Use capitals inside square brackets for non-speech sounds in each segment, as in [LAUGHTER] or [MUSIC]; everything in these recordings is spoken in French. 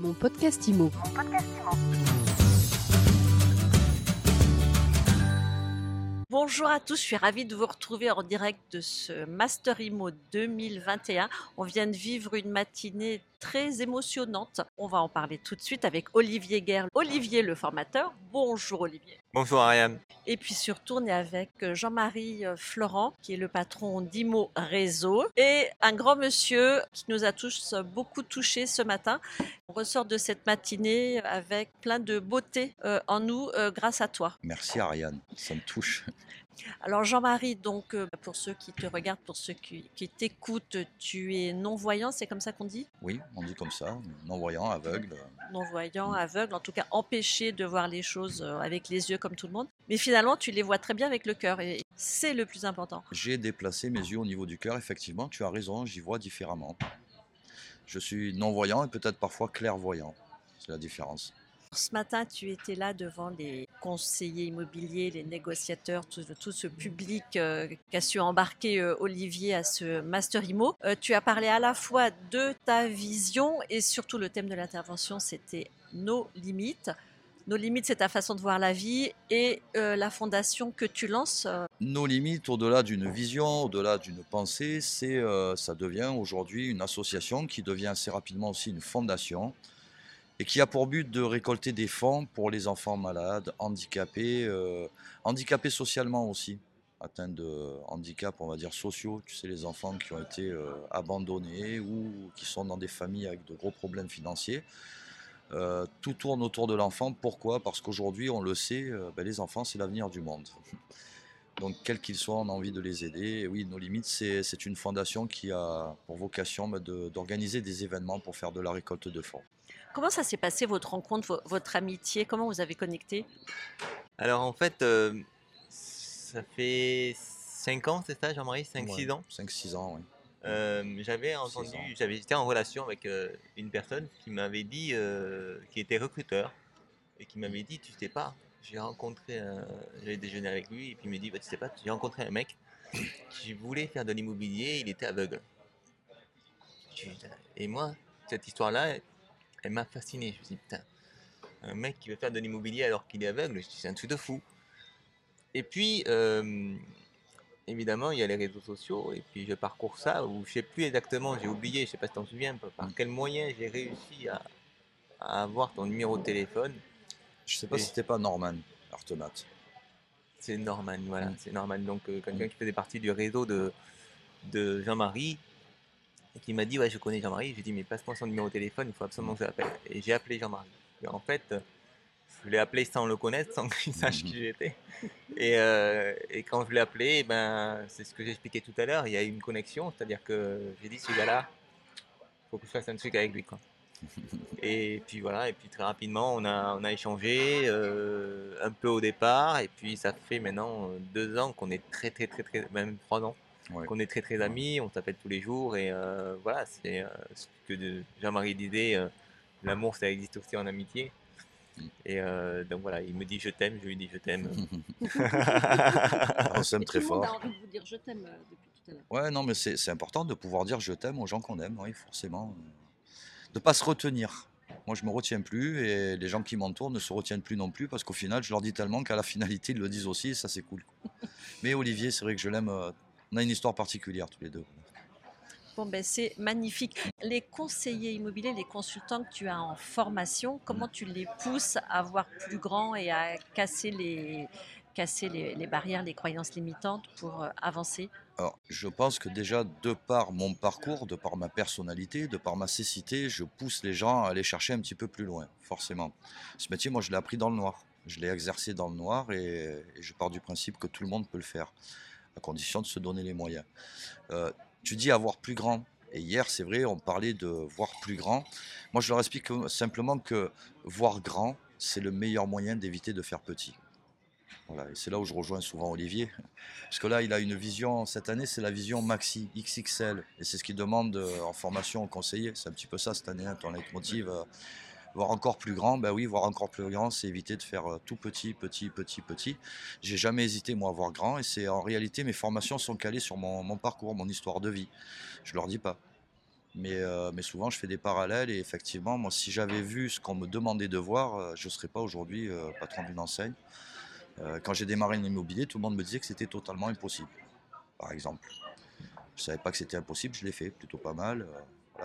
Mon podcast IMO. Bonjour à tous, je suis ravie de vous retrouver en direct de ce Master IMO 2021. On vient de vivre une matinée très émotionnante. On va en parler tout de suite avec Olivier Guerre. Olivier, le formateur. Bonjour Olivier. Bonjour Ariane. Et puis surtout, on est avec Jean-Marie Florent, qui est le patron d'IMO Réseau, et un grand monsieur qui nous a tous beaucoup touchés ce matin. On ressort de cette matinée avec plein de beauté euh, en nous euh, grâce à toi. Merci Ariane, ça me touche. Alors Jean-Marie, donc euh, pour ceux qui te regardent, pour ceux qui, qui t'écoutent, tu es non-voyant, c'est comme ça qu'on dit? Oui, on dit comme ça, non-voyant, aveugle. Non-voyant, aveugle, en tout cas empêché de voir les choses euh, avec les yeux comme tout le monde. Mais finalement, tu les vois très bien avec le cœur et c'est le plus important. J'ai déplacé mes yeux au niveau du cœur, effectivement, tu as raison, j'y vois différemment. Je suis non-voyant et peut-être parfois clairvoyant, c'est la différence. Ce matin, tu étais là devant les conseillers immobiliers, les négociateurs, tout, ce public euh, qu'a su embarquer euh, Olivier à ce Master IMO. Euh, tu as parlé à la fois de ta vision et surtout le thème de l'intervention, c'était nos limites. Nos limites, c'est ta façon de voir la vie et la fondation que tu lances. Nos limites, au-delà d'une vision, au-delà d'une pensée, c'est, ça devient aujourd'hui une association qui devient assez rapidement aussi une fondation et qui a pour but de récolter des fonds pour les enfants malades, handicapés, euh, handicapés socialement aussi, atteints de handicap, on va dire sociaux. Tu sais, les enfants qui ont été euh, abandonnés ou qui sont dans des familles avec de gros problèmes financiers. Euh, tout tourne autour de l'enfant. Pourquoi? Parce qu'aujourd'hui, on le sait, ben, les enfants, c'est l'avenir du monde. [LAUGHS] Donc, quels qu'ils soient, on a envie de les aider. Et oui, nos limites, c'est une fondation qui a pour vocation ben, d'organiser des événements pour faire de la récolte de fonds. Comment ça s'est passé votre rencontre, vo- votre amitié? Comment vous avez connecté? Alors en fait, euh, ça fait 5 ans, c'est ça Jean-Marie? 5-6 Ouais, ans? 5-6 ans, oui. Euh, J'avais entendu, j'avais été en relation avec euh, une personne qui m'avait dit, euh, qui était recruteur, et qui m'avait dit, tu sais pas, j'ai rencontré, un- j'avais déjeuné avec lui, et puis il me dit, bah, tu sais pas, j'ai rencontré un mec qui voulait faire de l'immobilier, il était aveugle. Et moi, cette histoire-là, elle m'a fasciné. Je me suis dit, putain, un mec qui veut faire de l'immobilier alors qu'il est aveugle, c'est un truc de fou. Et puis, euh, évidemment, il y a les réseaux sociaux, et puis je parcours ça, ou je sais plus exactement, j'ai oublié, je sais pas si tu t'en souviens, par- quel moyen j'ai réussi à, à avoir ton numéro de téléphone. Je sais pas Et- si c'était pas Norman Artemat. C'est Norman, voilà, Mm. c'est Norman. Donc, euh, quelqu'un qui faisait partie du réseau de, de Jean-Marie, et qui m'a dit, ouais, je connais Jean-Marie. J'ai dit, mais passe-moi son numéro de téléphone, il faut absolument que je l'appelle. Et j'ai appelé Jean-Marie. Et en fait, je l'ai appelé sans le connaître, sans qu'il sache qui j'étais. Et, euh, et quand je l'ai appelé, eh ben, c'est ce que j'expliquais tout à l'heure, il y a eu une connexion, c'est-à-dire que j'ai dit, ce gars-là, faut que je fasse un truc avec lui. Quoi. [LAUGHS] Et puis voilà, et puis très rapidement, on a, on a échangé euh, un peu au départ, et puis ça fait maintenant euh, deux ans qu'on est très, très, très, très, même trois ans, Ouais. qu'on est très, très amis, on s'appelle tous les jours, et euh, voilà, c'est euh, ce que de- Jean-Marie disait, euh, l'amour, ça existe aussi en amitié. Mm. Et euh, donc voilà, il me dit je t'aime, je lui dis je t'aime. [LAUGHS] [LAUGHS] On s'aime très fort. envie de vous dire je t'aime depuis tout à l'heure. Ouais, non, mais c'est c'est important de pouvoir dire je t'aime aux gens qu'on aime, oui, forcément. De pas se retenir. Moi, je me retiens plus et les gens qui m'entourent ne se retiennent plus non plus parce qu'au final, je leur dis tellement qu'à la finalité, ils le disent aussi et ça, c'est cool. Mais Olivier, c'est vrai que je l'aime. On a une histoire particulière tous les deux. Bon, ben, c'est magnifique. Les conseillers immobiliers, les consultants que tu as en formation, comment tu les pousses à voir plus grand et à casser les, casser les, les barrières, les croyances limitantes pour euh, avancer? Alors, je pense que déjà, de par mon parcours, de par ma personnalité, de par ma cécité, je pousse les gens à aller chercher un petit peu plus loin, forcément. Ce métier, moi, je l'ai appris dans le noir. Je l'ai exercé dans le noir et, et je pars du principe que tout le monde peut le faire, condition de se donner les moyens. Euh, tu dis avoir plus grand. Et hier, c'est vrai, on parlait de voir plus grand. Moi, je leur explique que- simplement que voir grand, c'est le meilleur moyen d'éviter de faire petit. Voilà, et c'est là où je rejoins souvent Olivier. Parce que là, il a une vision, cette année, c'est la vision maxi, XXL. Et c'est ce qu'il demande euh, en formation aux conseillers. C'est un petit peu ça cette année, hein, ton leitmotiv. Euh, voir encore plus grand, ben oui, voir encore plus grand, c'est éviter de faire euh, tout petit, petit, petit, petit. J'ai jamais hésité, moi, à voir grand. Et c'est en réalité, mes formations sont calées sur mon, parcours, mon histoire de vie. Je leur dis pas. Mais, euh, mais souvent, je fais des parallèles et effectivement, moi, si j'avais vu ce qu'on me demandait de voir, euh, je ne serais pas aujourd'hui patron d'une enseigne. Quand j'ai démarré l'immobilier, tout le monde me disait que c'était totalement impossible, par exemple. Je ne savais pas que c'était impossible, je l'ai fait plutôt pas mal.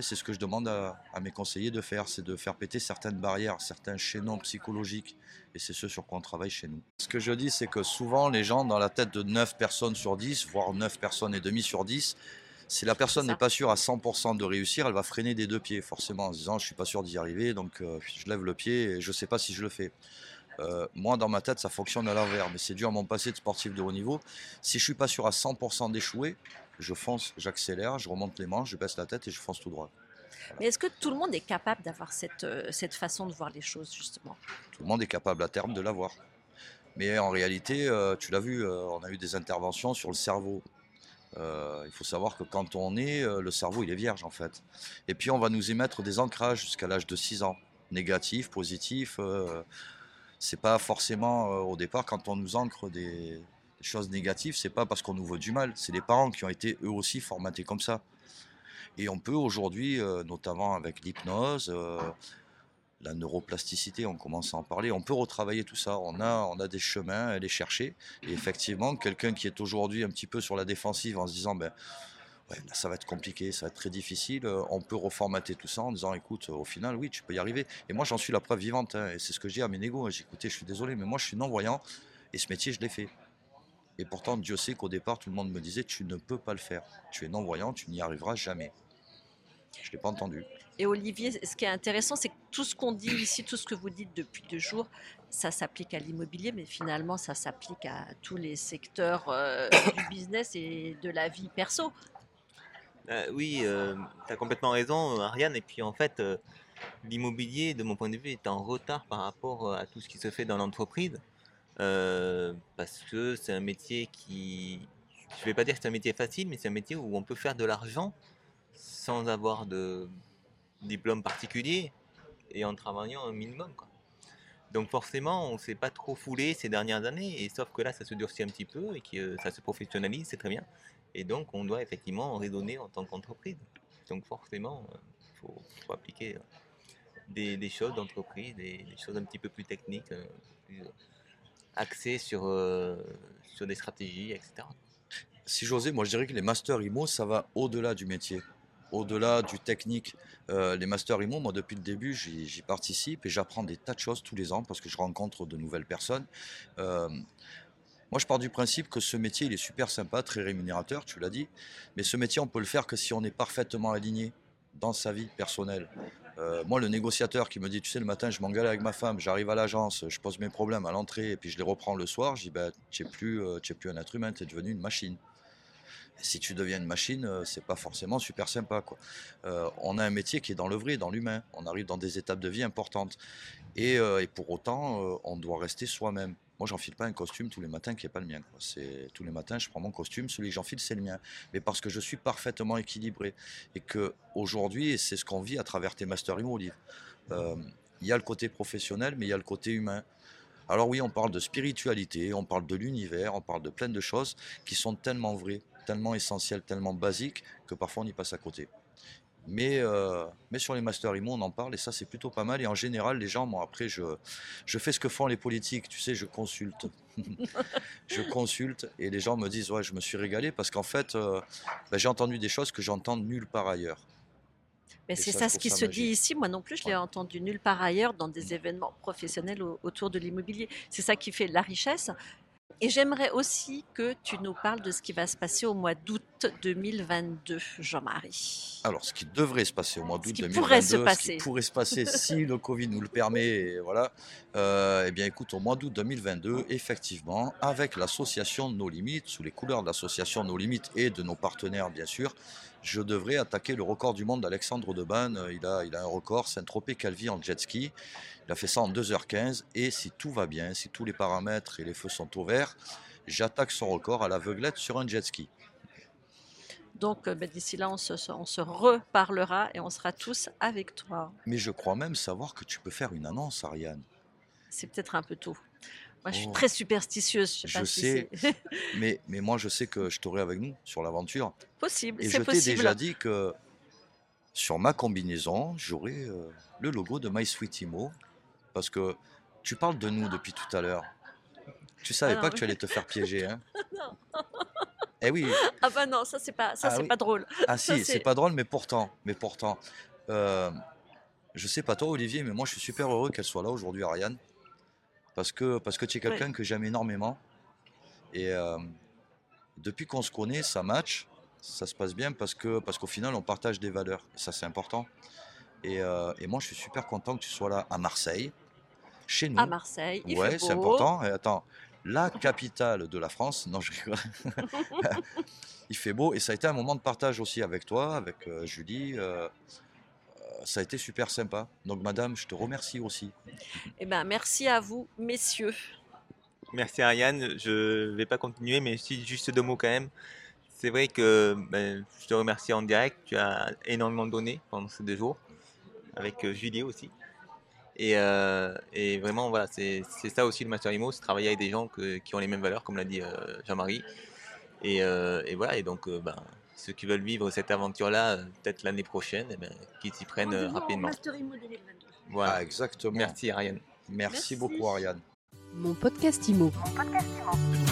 C'est ce que je demande à, à mes conseillers de faire, c'est de faire péter certaines barrières, certains chaînons psychologiques. Et c'est ce sur quoi on travaille chez nous. Ce que je dis, c'est que souvent, les gens, dans la tête de 9 personnes sur 10, voire 9 personnes et demie sur 10, si la personne n'est pas sûre à 100% de réussir, elle va freiner des deux pieds, forcément, en se disant je suis pas sûr d'y arriver, donc euh, je lève le pied et je sais pas si je le fais. Euh, moi, dans ma tête, ça fonctionne à l'envers, mais c'est dû à mon passé de sportif de haut niveau. Si je suis pas sûr à 100% d'échouer, je fonce, j'accélère, je remonte les manches, je baisse la tête et je fonce tout droit. Mais est-ce que tout le monde est capable d'avoir cette, euh, cette façon de voir les choses, justement? Tout le monde est capable à terme de l'avoir. Mais en réalité, euh, tu l'as vu, euh, on a eu des interventions sur le cerveau. Euh, il faut savoir que quand on est, le cerveau il est vierge en fait. Et puis on va nous émettre des ancrages jusqu'à l'âge de 6 ans, négatifs, positifs. C'est pas forcément euh, au départ quand on nous ancre des, des choses négatives, c'est pas parce qu'on nous veut du mal. C'est les parents qui ont été eux aussi formatés comme ça. Et on peut aujourd'hui, euh, notamment avec l'hypnose, euh, la neuroplasticité, on commence à en parler. On peut retravailler tout ça. On a, on a des chemins à aller chercher. Et effectivement, quelqu'un qui est aujourd'hui un petit peu sur la défensive en se disant, ben, ça va être compliqué, ça va être très difficile, euh, on peut reformater tout ça en disant, écoute, au final, oui, tu peux y arriver. Et moi, j'en suis la preuve vivante. hein, c'est ce que dis à mes négos. J'ai écouté, je suis désolé, mais moi, je suis non-voyant. Et ce métier, je l'ai fait. Et pourtant, Dieu sait qu'au départ, tout le monde me disait, tu ne peux pas le faire. Tu es non-voyant, tu n'y arriveras jamais. Je ne l'ai pas entendu. Et Olivier, ce qui est intéressant, c'est que tout ce qu'on dit ici, tout ce que vous dites depuis deux jours, ça s'applique à l'immobilier, mais finalement, ça s'applique à tous les secteurs euh, [COUGHS] du business et de la vie perso. Euh, oui, tu as complètement raison, Ariane. Et puis en fait, euh, l'immobilier, de mon point de vue, est en retard par rapport à tout ce qui se fait dans l'entreprise. euh, parce que c'est un métier qui... Je ne vais pas dire que c'est un métier facile, mais c'est un métier où on peut faire de l'argent sans avoir de diplôme particulier et en travaillant un minimum. quoi. Donc forcément, on ne s'est pas trop foulé ces dernières années, et sauf que là, ça se durcit un petit peu et que euh, ça se professionnalise, c'est très bien. Et donc, on doit effectivement raisonner en tant qu'entreprise. Donc, forcément, il faut, faut appliquer euh, des, choses d'entreprise, des, choses un petit peu plus techniques, euh, euh, axées sur, euh, sur des stratégies, etc. Si j'osais, moi je dirais que les masters IMO, ça va au-delà du métier, au-delà du technique. Euh, les masters IMO, moi depuis le début, j'y participe et j'apprends des tas de choses tous les ans parce que je rencontre de nouvelles personnes. Euh, moi je pars du principe que ce métier, il est super sympa, très rémunérateur, tu l'as dit, mais ce métier, on peut le faire que si on est parfaitement aligné dans sa vie personnelle. Euh, moi, le négociateur qui me dit, tu sais, le matin, je m'engueule avec ma femme, j'arrive à l'agence, je pose mes problèmes à l'entrée et puis je les reprends le soir, je dis, ben, tu n'es plus, euh, plus un être humain, tu es devenu une machine. Si tu deviens une machine, euh, c'est pas forcément super sympa. Euh, on a un métier qui est dans le vrai, dans l'humain. On arrive dans des étapes de vie importantes. Et, pour autant, on doit rester soi-même. Moi, j'enfile pas un costume tous les matins qui n'est pas le mien. C'est tous les matins, je prends mon costume, celui que j'enfile, c'est le mien. Mais parce que je suis parfaitement équilibré et que aujourd'hui, et c'est ce qu'on vit à travers tes masters Imo, Olive, euh, il y a le côté professionnel, mais il y a le côté humain. Alors oui, on parle de spiritualité, on parle de l'univers, on parle de plein de choses qui sont tellement vraies, tellement essentielles, tellement basiques que parfois on y passe à côté. Mais, euh, mais sur les masters IMO, on en parle et ça c'est plutôt pas mal. Et en général, les gens, moi après, je, je fais ce que font les politiques, tu sais, je consulte. [LAUGHS] je consulte et les gens me disent, ouais, je me suis régalé parce qu'en fait, euh, ben, j'ai entendu des choses que j'entends nulle part ailleurs. Mais c'est ça, ce qui se dit ici. Moi non plus, je l'ai entendu nulle part ailleurs dans des événements professionnels au- autour de l'immobilier. C'est ça qui fait la richesse. Et j'aimerais aussi que tu nous parles de ce qui va se passer au mois d'août 2022, Jean-Marie. Alors, ce qui devrait se passer au mois d'août qui 2022, pourrait se ce qui pourrait se passer [LAUGHS] si le Covid nous le permet, et voilà. Euh, eh bien, écoute, au mois d'août 2022, effectivement, avec l'association No Limites, sous les couleurs de l'association No Limites et de nos partenaires, bien sûr, je devrais attaquer le record du monde d'Alexandre Deban. Euh, Il a, il a un record, Saint-Tropez-Calvi en jet ski. Il a fait ça en 2h15. Et si tout va bien, si tous les paramètres et les feux sont au vert, j'attaque son record à l'aveuglette sur un jet ski. Donc euh, ben, d'ici là, on se, on se reparlera et on sera tous avec toi. Mais je crois même savoir que tu peux faire une annonce, Ariane. C'est peut-être un peu tôt. Moi, je suis Oh. très superstitieuse. Je sais Je pas sais. [LAUGHS] Mais, mais moi, je sais que je t'aurai avec nous sur l'aventure. possible. Et je t'ai déjà dit que sur ma combinaison, j'aurai euh, le logo de My Sweet Imo. Parce que tu parles de nous depuis tout à l'heure. Tu savais Ah pas que tu allais te faire piéger, hein [LAUGHS] Non. [LAUGHS] Eh oui, Ah bah non, ça c'est pas, ça Ah c'est oui. pas drôle. ah si, c'est c'est- pas drôle, mais pourtant, mais pourtant, euh, je sais pas toi Olivier, mais moi je suis super heureux qu'elle soit là aujourd'hui, Ariane, parce que parce que tu es quelqu'un que j'aime énormément, et euh, depuis qu'on se connaît, ça match, ça se passe bien parce que parce qu'au final on partage des valeurs, et ça c'est important. Et, euh, et moi je suis super content que tu sois là à Marseille, chez nous. À Marseille, il ouais, c'est important. Et attends, la capitale de la France. Non, je rigole. [LAUGHS] Il fait beau et ça a été un moment de partage aussi avec toi, avec euh, Julie. euh, ça a été super sympa. Donc, madame, je te remercie aussi. Eh ben merci à vous, messieurs. Merci Ariane, je vais pas continuer, mais si juste deux mots quand même. C'est vrai que ben, je te remercie en direct, tu as énormément donné pendant ces deux jours, avec euh, Julie aussi. Et, euh, et vraiment, voilà, c'est c'est ça aussi le Master Imo, c'est travailler avec des gens que- qui ont les mêmes valeurs, comme l'a dit euh, Jean-Marie. Et, euh, et voilà, et donc euh, ben, ceux qui veulent vivre cette aventure-là, euh, peut-être l'année prochaine, eh ben, qu'ils s'y prennent euh, rapidement. Voilà. Ah, exactement. Merci Ariane. Merci Merci. beaucoup, Ariane. Mon podcast IMO. Mon podcast Imo.